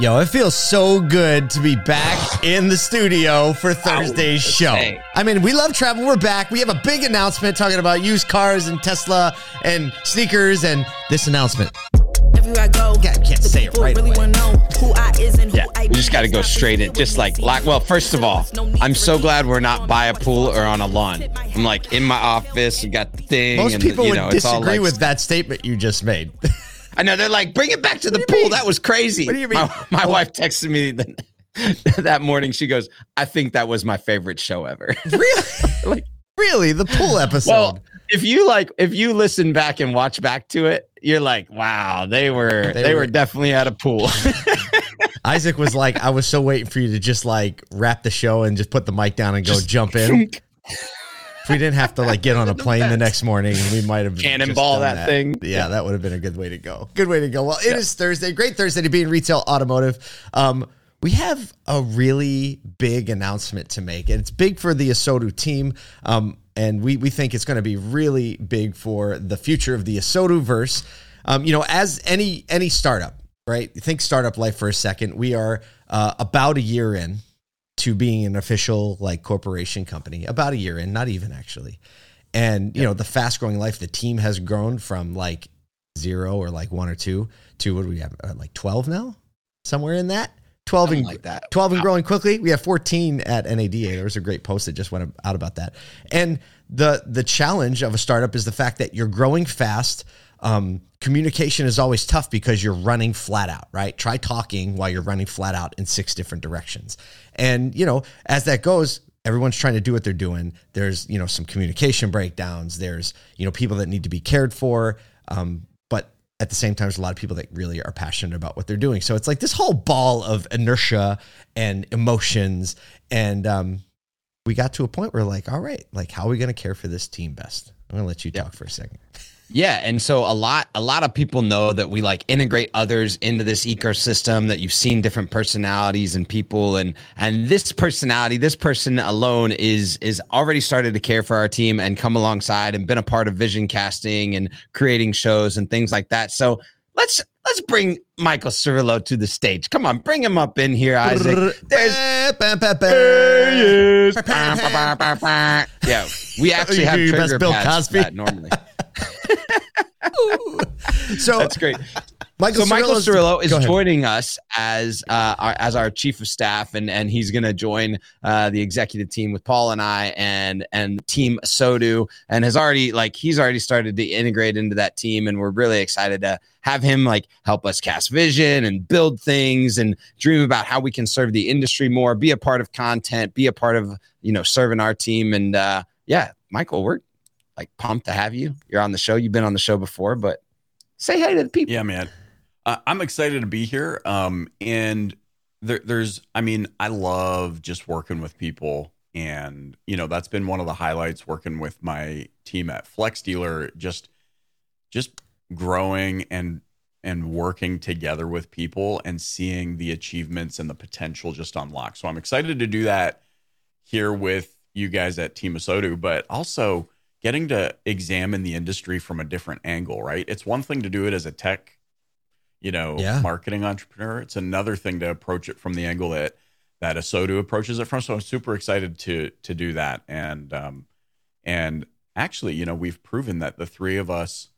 Yo, it feels so good to be back in the studio for Thursday's show. dang. I mean, we love travel. We're back. We have a big announcement talking about used cars and Tesla and sneakers and this announcement. Everywhere I go, Yeah, I can't say it right really away. know who I is and who Yeah, I we just got to go straight in. Just like, like, well, first of all, I'm so glad we're not by a pool or on a lawn. I'm like in my office, we got the thing. Most and, people you would know, disagree like- with that statement you just made. I know they're like, bring it back to the pool. mean? That was crazy. What do you mean? My, my wife texted me the, that morning. She goes, I think that was my favorite show ever. really? Like- really? The pool episode. well, if you like, if you listen back and watch back to it, you're like, wow, they were They they, were- were, definitely at a pool. Isaac was like, I was so waiting for you to just like wrap the show and just put the mic down and go jump in. If we didn't have to like get on a plane the next morning, we might have Cannonball done that thing. Yeah, that would have been a good way to go. Good way to go. Well, it is Thursday. Great Thursday to be in retail automotive. Um, we have a really big announcement to make, and it's big for the ASOTU team. Um, and we we think it's going to be really big for the future of the ASOTU verse. Um, you know, as any any startup, right? Think startup life for a second. We are uh, about a year in to being an official like corporation company about a year in not even actually. And you know the fast growing life the team has grown from like zero or like one or two to what do we have uh, like 12 now? Somewhere in that? 12 Something and like that. 12 and growing quickly? We have 14 at NADA there was a great post that just went out about that. And the the challenge of a startup is the fact that you're growing fast um, communication is always tough because you're running flat out, right? Try talking while you're running flat out in six different directions. And, you know, as that goes, everyone's trying to do what they're doing. There's, you know, some communication breakdowns. There's, you know, people that need to be cared for. Um, but at the same time, there's a lot of people that really are passionate about what they're doing. So it's like this whole ball of inertia and emotions. And um, we got to a point where, like, all right, like, how are we going to care for this team best? I'm going to let you talk for a second. Yeah, and so a lot a lot of people know that we like integrate others into this ecosystem that you've seen different personalities and people and and this personality, this person alone is is already started to care for our team and come alongside and been a part of vision casting and creating shows and things like that. So let's let's bring Michael Cirillo to the stage. Come on, bring him up in here, Isaac. There's yeah, we actually have trigger Bill Cosby. that normally. So That's great. Michael so Michael Cirillo is joining us as uh, our, as our chief of staff, and and he's going to join uh, the executive team with Paul and I, and and Team Sodu, and has already like he's already started to integrate into that team, and we're really excited to have him like help us cast vision and build things and dream about how we can serve the industry more, be a part of content, be a part of you know serving our team, and uh, yeah, Michael, we're like pumped to have you. You're on the show. You've been on the show before, but say hi to the people. Yeah, man. Uh, I'm excited to be here. Um, and there, there's, I mean, I love just working with people, and you know that's been one of the highlights working with my team at Flex Dealer. Just, just growing and and working together with people and seeing the achievements and the potential just unlock. So I'm excited to do that here with you guys at Team ASOTU, but also getting to examine the industry from a different angle, right? It's one thing to do it as a tech, you know, Yeah. marketing entrepreneur. It's another thing to approach it from the angle that that ASOTU approaches it from. So I'm super excited to to do that. And um and actually, you know, we've proven that the three of us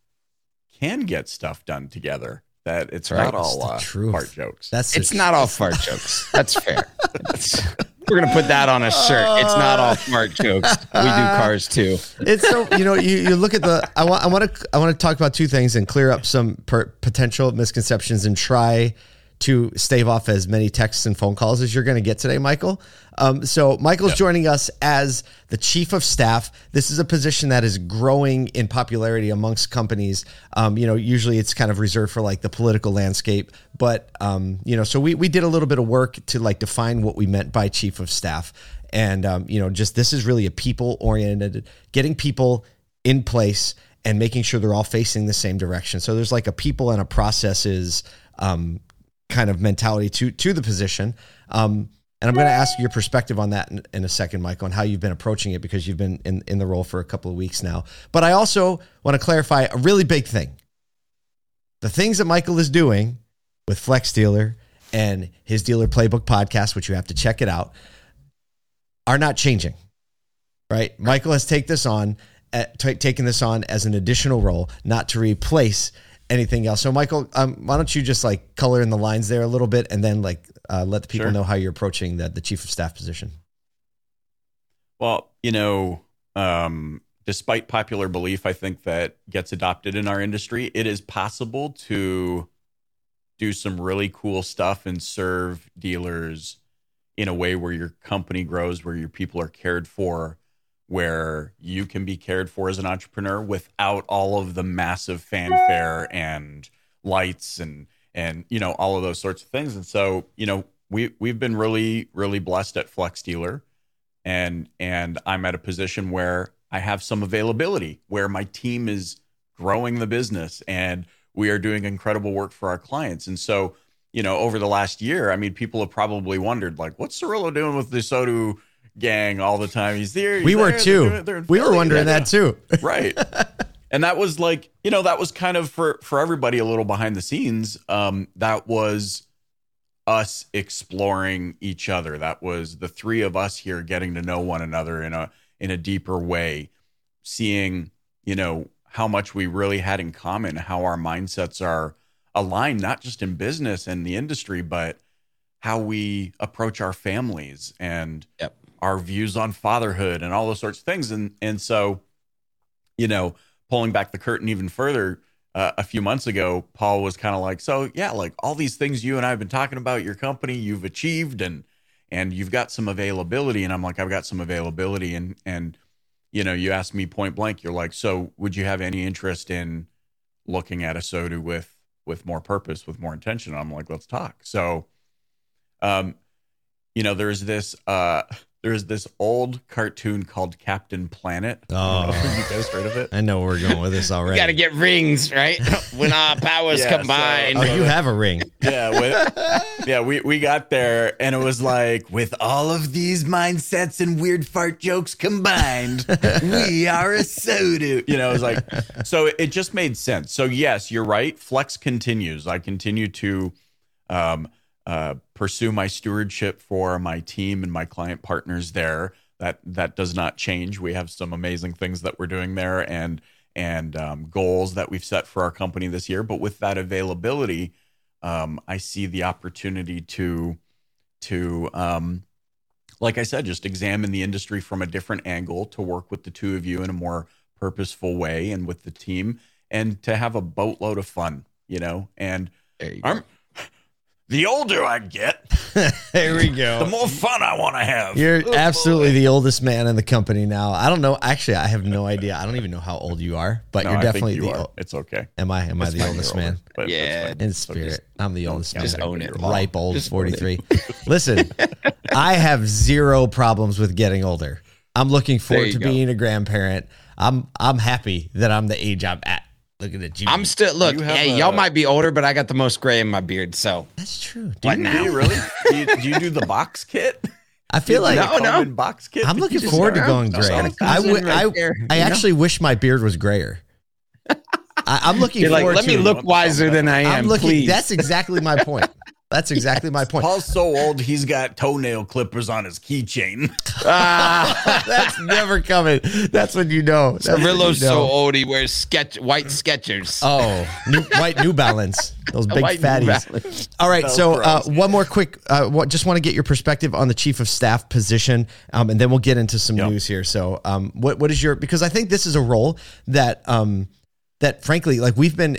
can get stuff done together. That it's Right. not all It's the uh, fart jokes. That's It's not all fart jokes. That's fair. That's- we're gonna put that on a shirt. It's not all fart jokes. We do cars too. it's so you know you, you look at the I want I want to I want to talk about two things and clear up some per, potential misconceptions and try to stave off as many texts and phone calls as you're going to get today, Michael. Um, so Michael's joining us as the chief of staff. This is a position that is growing in popularity amongst companies. Um, you know, usually it's kind of reserved for like the political landscape, but um, you know, so we we did a little bit of work to like define what we meant by chief of staff, and um, you know, just this is really a people oriented, getting people in place and making sure they're all facing the same direction. So there's like a people and a processes um, kind of mentality to to the position. Um, and I'm going to ask your perspective on that in, in a second, Michael, and how you've been approaching it because you've been in, in the role for a couple of weeks now. But I also want to clarify a really big thing. The things that Michael is doing with Flex Dealer and his dealer playbook podcast, which you have to check it out, are not changing. Right? Michael has take this on, uh, t- taken this on as an additional role, not to replace anything else. So, Michael, um, why don't you just like color in the lines there a little bit, and then like uh, let the people Sure. know how you're approaching the the chief of staff position. Well, you know, um, despite popular belief, I think that gets adopted in our industry. It is possible to do some really cool stuff and serve dealers in a way where your company grows, where your people are cared for, where you can be cared for as an entrepreneur without all of the massive fanfare and lights and and you know all of those sorts of things. And so, you know, we we've been really really blessed at Flex Dealer and and I'm at a position where I have some availability where my team is growing the business and we are doing incredible work for our clients. And so, you know, over the last year, I mean, people have probably wondered like, what's Cirillo doing with the Sodu gang all the time? He's there. We were there, too. they're they're we were wondering that too. right and that was like you know that was kind of for for everybody a little behind the scenes um that was us exploring each other that was the three of us here getting to know one another in a in a deeper way seeing you know how much we really had in common how our mindsets are aligned not just in business and the industry but how we approach our families and Yep. Our views on fatherhood and all those sorts of things. And and so you know pulling back the curtain even further uh, a few months ago paul was kind of like so yeah like all these things you and i have been talking about your company you've achieved and and you've got some availability. And i'm like i've got some availability. And and you know you asked me point blank you're like so would you have any interest in looking at ASOTU with with more purpose with more intention? I'm like let's talk. So um you know there's this uh there's this old cartoon called captain planet Oh. you guys heard of it I know where we're going with this We already. got to get rings, right? when our powers Yeah, so- combine. oh, you have a ring. yeah with, yeah we, we got there and it was like with all of these mindsets and weird fart jokes combined we are ASOTU you know it was like so it just made sense so yes you're right flex continues i continue to um, uh, pursue my stewardship for my team and my client partners there that that does not change we have some amazing things that we're doing there and and um, goals that we've set for our company this year but with that availability um, I see the opportunity to to um, like I said, just examine the industry from a different angle to work with the two of you in a more purposeful way and with the team and to have a boatload of fun, you know. And There you go. I'm the older I get, there we go. the more fun I want to have. You're absolutely the oldest man in the company now. I don't know. Actually, I have no idea. I don't even know how old you are, but No, you're definitely you the. are. ol- It's okay. Am I? Am I the oldest man? older, but Yeah. that's fine. In So spirit, just- I'm the oldest man. just own it. Ripe old Just 43. Listen, I have zero problems with getting older. I'm looking forward to go. being a grandparent. I'm I'm happy that I'm the age I'm at. Look at it, I'm still look. You Hey, a- y'all might be older, but I got the most gray in my beard. So That's true. Dude, What Do now? you really? Do you, do you do the box kit? I feel like No, no. Box kit. I'm looking forward to going gray. all it I, comes right I, there, I you know? actually wish my beard was grayer. I, I'm looking you're like, forward let to me look wiser than I am, I'm looking. please. That's exactly my point. That's exactly my point. Paul's so old, he's got toenail clippers on his keychain. ah, That's never coming. That's when you know. That's when Cirillo's you know. so old. He wears sketch white Skechers. Oh, new, white New Balance. Those big White fatties. All right. So, uh, one more quick. Uh, what, just want to get your perspective on the chief of staff position, um, and then we'll get into some Yep. news here. So, um, what what is your? Because I think this is a role that um, that frankly, like we've been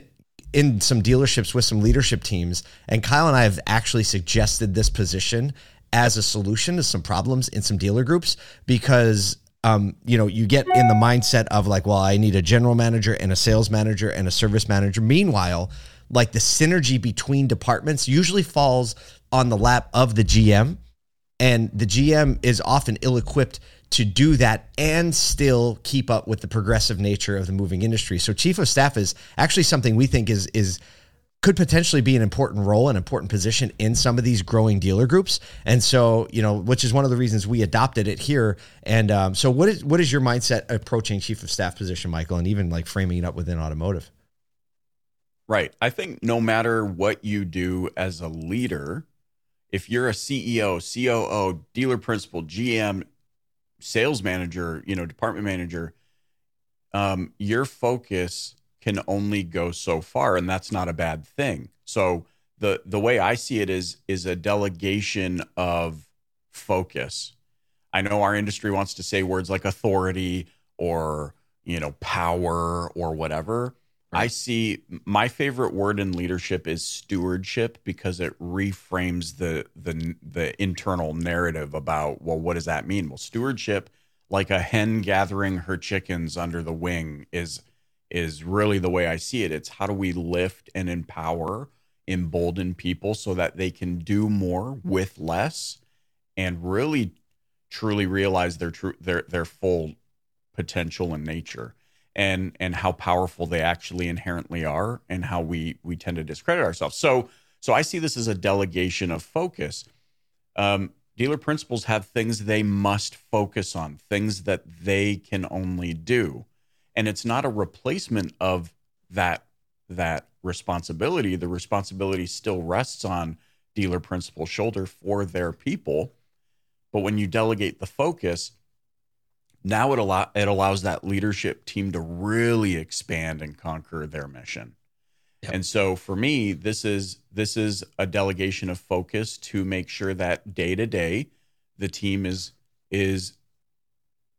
in some dealerships with some leadership teams, and Kyle and I have actually suggested this position as a solution to some problems in some dealer groups because um, you know, you get in the mindset of like, well, I need a general manager and a sales manager and a service manager. Meanwhile, like the synergy between departments usually falls on the lap of the GM, and the GM is often ill equipped to do that and still keep up with the progressive nature of the moving industry. So, chief of staff is actually something we think is is could potentially be an important role, an important position in some of these growing dealer groups. And so, you know, which is one of the reasons we adopted it here. And um, so, what is what is your mindset approaching chief of staff position, Michael, and even like framing it up within automotive? Right. I think no matter what you do as a leader, if you're a CEO, COO, dealer principal, GM, sales manager, you know, department manager, um, your focus can only go so far, and that's not a bad thing. So the the way I see it is is a delegation of focus. I know our industry wants to say words like authority or you know power or whatever. I see my favorite word in leadership is stewardship because it reframes the the the internal narrative about well what does that mean? Well, stewardship like a hen gathering her chickens under the wing is is really the way I see it. It's how do we lift and empower, embolden people so that they can do more with less and really truly realize their true their their full potential and nature and and how powerful they actually inherently are and how we we tend to discredit ourselves. So so I see this as a delegation of focus. Um, dealer principals have things they must focus on, things that they can only do and it's not a replacement of that that responsibility the responsibility still rests on dealer principal shoulder for their people but when you delegate the focus now it allow it allows that leadership team to really expand and conquer their mission. Yep. and so for me this is this is a delegation of focus to make sure that day to day the team is is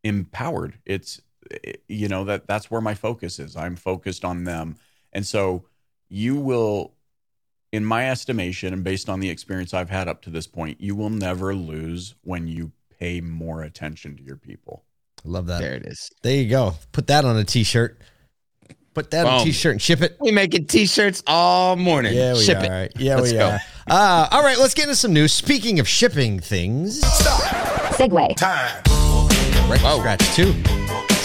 empowered. It's you know that that's where my focus is. I'm focused on them. And so you will in my estimation and based on the experience i've had up to this point you will never lose when you pay more attention to your people I love that. There it is. There you go. Put that on a t-shirt. Put that Boom. on a t-shirt and ship it. We making t-shirts all morning. Yeah, we ship are. It. Yeah, let's we go. are. Uh, all right, let's get into some news. Speaking of shipping things, Stop. segue time. Record scratch two.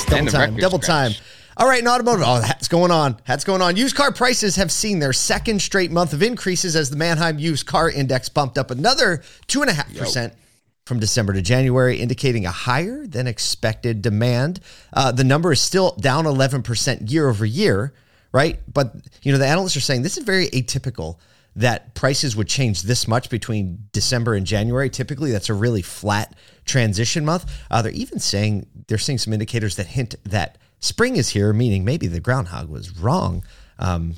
Double time. Double scratch. time. All right, in automotive, oh, that's going on. That's going on. Used car prices have seen their second straight month of increases as the Manheim Used Car Index bumped up another 2.5% from December to January, indicating a higher than expected demand. Uh, the number is still down 11% year over year, right? But, you know, the analysts are saying this is very atypical that prices would change this much between December and January. Typically, that's a really flat transition month. Uh, they're even saying they're seeing some indicators that hint that spring is here, meaning maybe the groundhog was wrong. Um,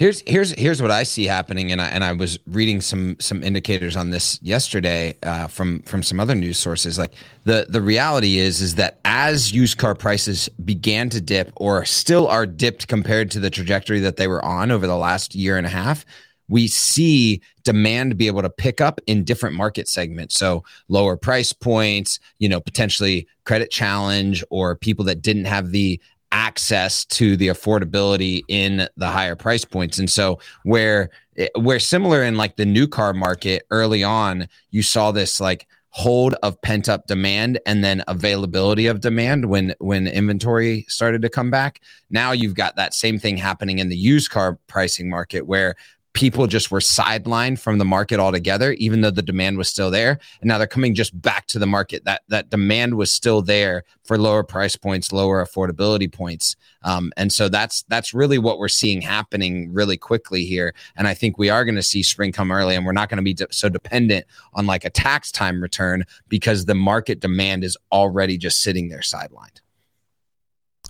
Here's here's here's what I see happening, and I and I was reading some some indicators on this yesterday uh, from from some other news sources. Like the the reality is is that as used car prices began to dip, or still are dipped compared to the trajectory that they were on over the last year and a half, we see demand be able to pick up in different market segments. So lower price points, you know, potentially credit challenge, or people that didn't have the access to the affordability in the higher price points. And so where where similar in like the new car market early on you saw this like hold of pent up demand and then availability of demand when when inventory started to come back. Now you've got that same thing happening in the used car pricing market where people just were sidelined from the market altogether even though the demand was still there. And now they're coming just back to the market. That that demand was still there for lower price points lower affordability points. Um, and so that's that's really what we're seeing happening really quickly here. And i think we are going to see spring come early and we're not going to be de- so dependent on like a tax time return because the market demand is already just sitting there sidelined.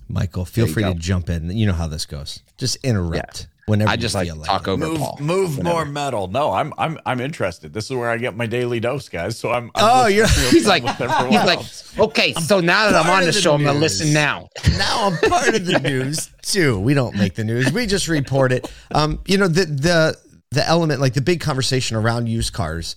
Michael, feel free go. to jump in. You know how this goes. Just interrupt whenever i just you like feel to like talk it. over move paul move Whatever. more metal. No, I'm I'm I'm interested. This is where I get my daily dose, guys. So I'm. I'm Oh, listening you're- he's like he's like else. okay so now that i'm on the the show i'm going to listen now now I'm part of the news too. We don't make the news. We just report it. Um, you know, the the the element, like the big conversation around used cars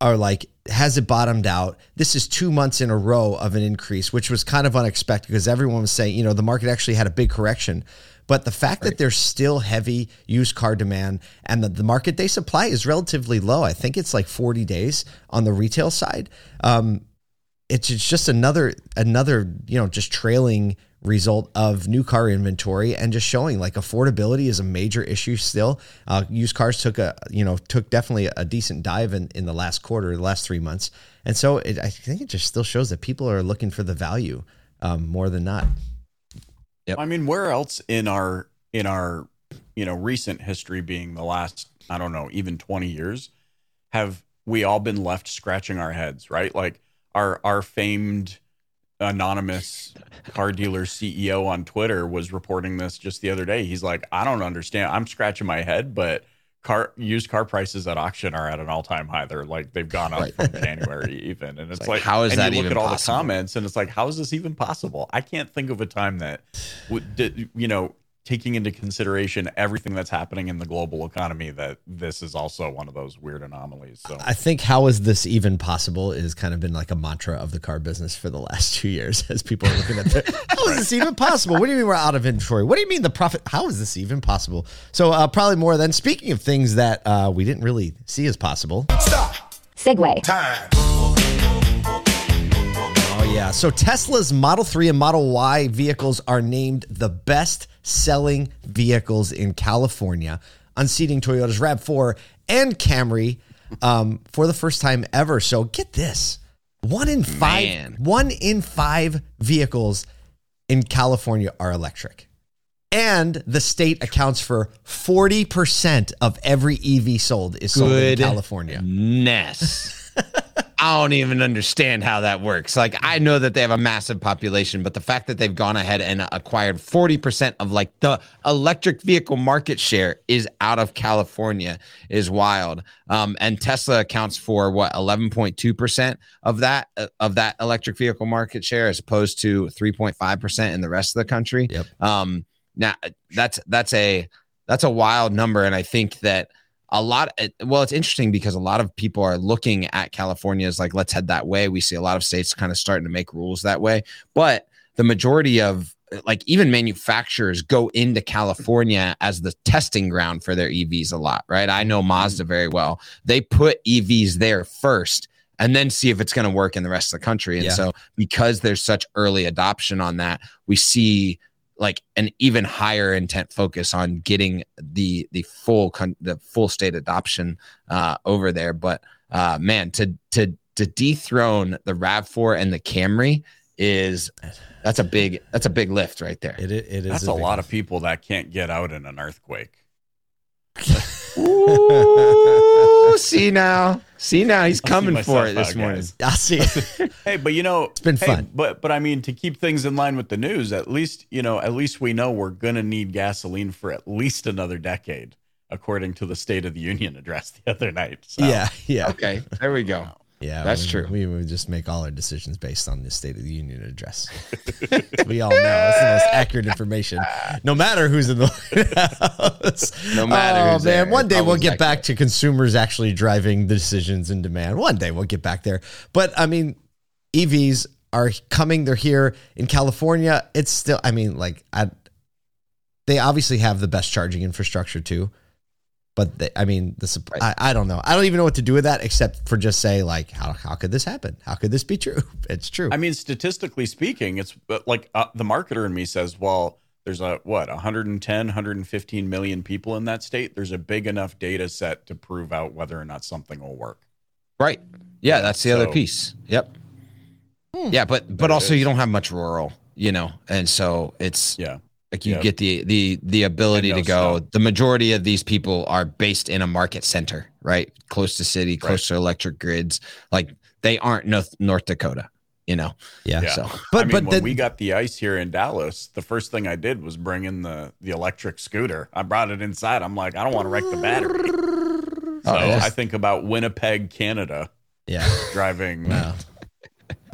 are like, has it bottomed out? This is two months in a row of an increase, which was kind of unexpected because everyone was saying, you know, the market actually had a big correction. But the fact that there's still heavy used car demand and that the market they supply is relatively low, I think it's like 40 days on the retail side. Um, it's it's just another another you know just trailing result of new car inventory and just showing like affordability is a major issue still. Uh, used cars took a you know took definitely a decent dive in, in the last quarter the last three months. And so it, i think it just still shows that people are looking for the value um, more than not I mean, where else in our in our you know recent history, being the last I don't know even twenty years, have we all been left scratching our heads, right? Like our our famed anonymous car dealer CEO on Twitter was reporting this just the other day. He's like, I don't understand. I'm scratching my head, but car used car prices at auction are at an all time high. They're like they've gone up Right. from January even, and it's, like, like, how is and that You look even at all possible? the comments, and it's like, how is this even possible? I can't think of a time that would, did, you know, taking into consideration everything that's happening in the global economy, that this is also one of those weird anomalies. So I think how is this even possible is kind of been like a mantra of the car business for the last two years as people are looking at the, how is this even possible? What do you mean we're out of inventory? What do you mean the profit? How is this even possible? So uh, probably more than speaking of things that uh, we didn't really see as possible. segue. Oh yeah. So Tesla's Model 3 and Model Y vehicles are named the best selling vehicles in California, unseating Toyota's RAV4 and Camry um, for the first time ever. So get this. One in five Man. one in five vehicles in California are electric. And the state accounts for 40% of every EV sold is sold in California. Ness. I don't even understand how that works. Like, I know that they have a massive population, but the fact that they've gone ahead and acquired 40% of like the electric vehicle market share is out of California is wild. Um, and Tesla accounts for what 11.2% of that uh, of that electric vehicle market share as opposed to 3.5% in the rest of the country. Yep. Um, now that's that's a that's a wild number, and I think that a lot. Eh, well, it's interesting because a lot of people are looking at California as like, let's head that way. We see a lot of states kind of starting to make rules that way, but the majority of eh, like even manufacturers go into California as the testing ground for their EVs a lot, right? I know mm-hmm. Mazda very well. They put EVs there first and then see if it's going to work in the rest of the country. And Yeah. so because there's such early adoption on that, we see like an even higher intent focus on getting the the full con- the full state adoption uh over there but uh man to to to dethrone the RAV4 and the Camry is that's a big that's a big lift right there. It, it is that's a, big lot of people that can't get out in an earthquake. Ooh, see now. See now he's I'll coming for it this out, morning. guys. I see. Hey, but you know, it's been fun. But but I mean, to keep things in line with the news, at least you know, at least we know we're gonna need gasoline for at least another decade, according to the State of the Union address the other night. So, Yeah, yeah, Okay, there we go. Yeah. That's we, true. We would just make all our decisions based on the State of the Union address. we all know it's the most accurate information, no matter who's in the White House. No matter Oh man, there, one day we'll get back to consumers actually driving the decisions and demand. One day we'll get back there. But I mean, EVs are coming. They're here in California. It's still. I mean, like I. They obviously have the best charging infrastructure too. But they, I mean, the supp- Right. I, I don't know. I don't even know what to do with that except for just say like, how how could this happen? How could this be true? It's true. I mean, statistically speaking, it's like uh, the marketer in me says, well, there's a what 110, 115 million people in that state. There's a big enough data set to prove out whether or not something will work. Right. Yeah, that's the other piece. Yep. Yeah, but but But also is. you don't have much rural, you know, and so it's Yeah. Like you Yeah. get the the the ability to go. snow. The majority of these people are based in a market center, right, close to city, close to electric grids. Like they aren't North North Dakota, you know. yeah. Yeah. So But I mean, but when then, we got the ice here in Dallas, the first thing I did was bring in the the electric scooter. I brought it inside. I'm like, I don't want to wreck the battery. Oh, so Oh, yes. I think about Winnipeg, Canada, yeah. driving. No.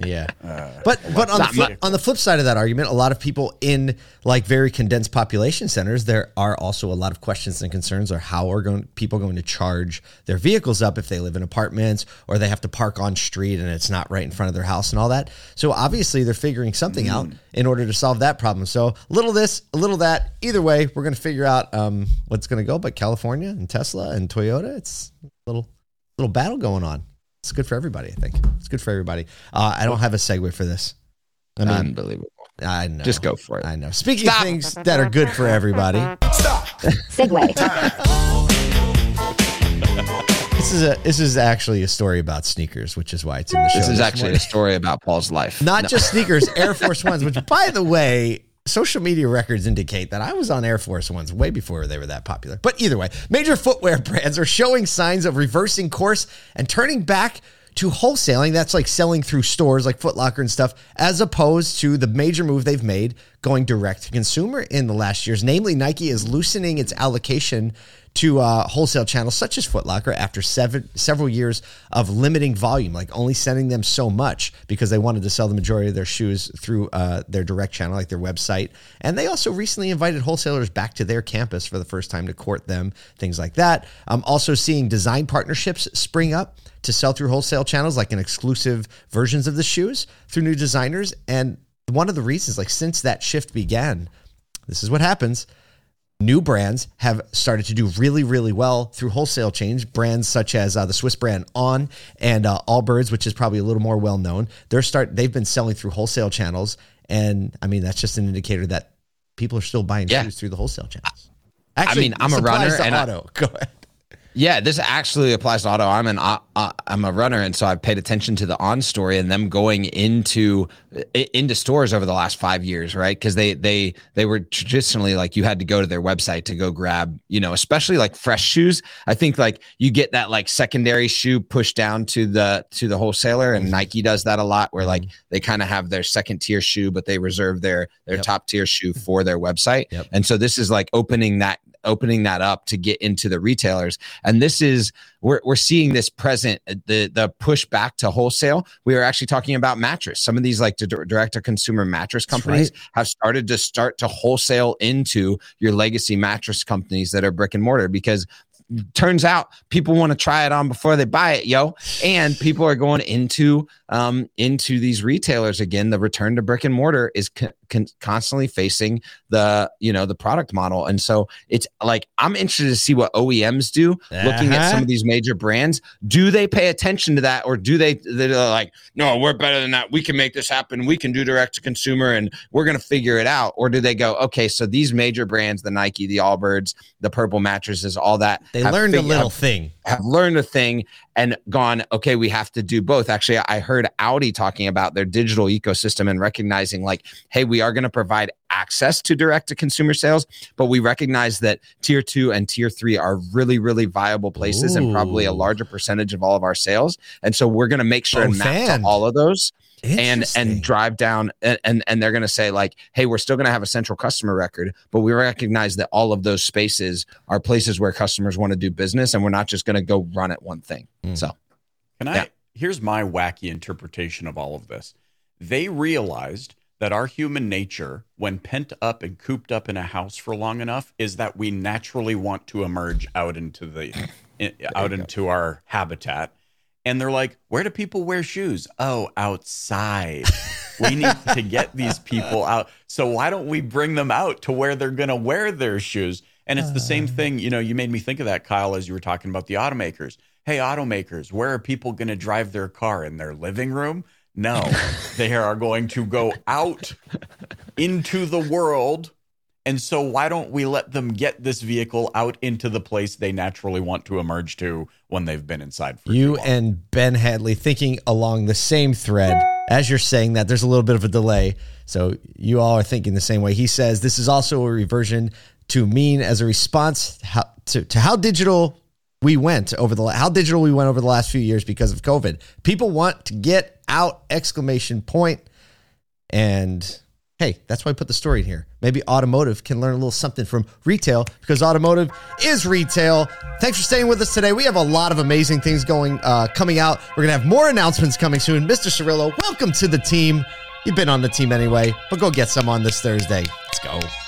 Yeah. Uh, But but on the flip, on the flip side of that argument, a lot of people in like very condensed population centers, there are also a lot of questions and concerns are how are going people going to charge their vehicles up if they live in apartments or they have to park on street and it's not right in front of their house and all that. So obviously they're figuring something out in order to solve that problem. So a little this, a little that. Either way, we're going to figure out um, what's going to go. But California and Tesla and Toyota, it's a little little battle going on. It's good for everybody. I think it's good for everybody. Uh, I don't have a segue for this. I mean, unbelievable. I know. Just go for it. I know. Speaking Stop. of things that are good for everybody, segue. this is a this is actually a story about sneakers, which is why it's in the show. This is this actually morning. a story about Paul's life. not No. just sneakers, Air Force Ones. Which, by the way, social media records indicate that I was on Air Force Ones way before they were that popular. But either way, major footwear brands are showing signs of reversing course and turning back to wholesaling. That's like selling through stores like Foot Locker and stuff, as opposed to the major move they've made going direct to consumer in the last years. Namely, Nike is loosening its allocation to uh, wholesale channels such as Foot Locker after seven, several years of limiting volume, like only sending them so much because they wanted to sell the majority of their shoes through uh, their direct channel, like their website. And they also recently invited wholesalers back to their campus for the first time to court them, things like that. I'm also seeing design partnerships spring up to sell through wholesale channels, like in exclusive versions of the shoes through new designers. And one of the reasons, like since that shift began, this is what happens new brands have started to do really, really well through wholesale chains. Brands such as uh, the Swiss brand On and uh, Allbirds, which is probably a little more well known. They're start they've been selling through wholesale channels, and I mean that's just an indicator that people are still buying Yeah. shoes through the wholesale channels. I mean, I'm a runner and I- auto. Go ahead. Yeah, this actually applies to auto. I'm an uh, uh, I'm a runner, and so I've paid attention to the on story and them going into into stores over the last five years, right? Because they they they were traditionally like you had to go to their website to go grab, you know, especially like fresh shoes. I think like you get that like secondary shoe pushed down to the to the wholesaler, and Nike does that a lot, where like they kind of have their second tier shoe, but they reserve their their Yep. top tier shoe for their website. Yep. And so this is like opening that opening that up to get into the retailers. And this is we're, we're seeing this present uh, the the push back to wholesale. We are actually talking about mattress. Some of these like direct to consumer mattress companies have started to start to wholesale into your legacy mattress companies that are brick and mortar because turns out people want to try it on before they buy it yo. And people are going into um into these retailers again. The return to brick and mortar is con- constantly facing the you know the product model and so it's like i'm interested to see what oems do looking at some Uh-huh. of these major brands do they pay attention to that or do they they're like no we're better than that we can make this happen we can do direct to consumer and we're going to figure it out or do they go okay so these major brands the nike the allbirds the purple mattresses all that They learned a little have- thing. have learned a thing and gone, okay, we have to do both. Actually, I heard Audi talking about their digital ecosystem and recognizing, like, hey, we are going to provide access to direct to consumer sales, but we recognize that tier two and tier three are really, really viable places and probably a larger percentage of all of our sales. And so we're going to make sure and Both map and. to all of those and and drive down and and, and they're going to say like hey we're still going to have a central customer record but we recognize that all of those spaces are places where customers want to do business and we're not just going to go run at one thing Mm. so Can I? Yeah. Here's my wacky interpretation of all of this. They realized that our human nature, when pent up and cooped up in a house for long enough, is that we naturally want to emerge out into the in, out into our habitat. And they're like, "Where do people wear shoes? Oh, outside. we need to get these people out. So why don't we bring them out to where they're going to wear their shoes?" And it's the same thing, you know, you made me think of that Kyle as you were talking about the automakers. Hey, automakers, where are people going to drive their car in their living room? No, they are going to go out into the world. And so, why don't we let them get this vehicle out into the place they naturally want to emerge to when they've been inside for you and Ben Hadley thinking along the same thread as you're saying that. There's a little bit of a delay, so you all are thinking the same way. He says this is also a reversion to mean as a response how, to to how digital we went over the how digital we went over the last few years because of COVID. People want to get out! Exclamation point! And hey, that's why I put the story in here. Maybe automotive can learn a little something from retail because automotive is retail. Thanks for staying with us today. We have a lot of amazing things going uh, coming out. We're gonna have more announcements coming soon. Mr. Cirillo, welcome to the team. You've been on the team anyway, but go get some on this Thursday. Let's go.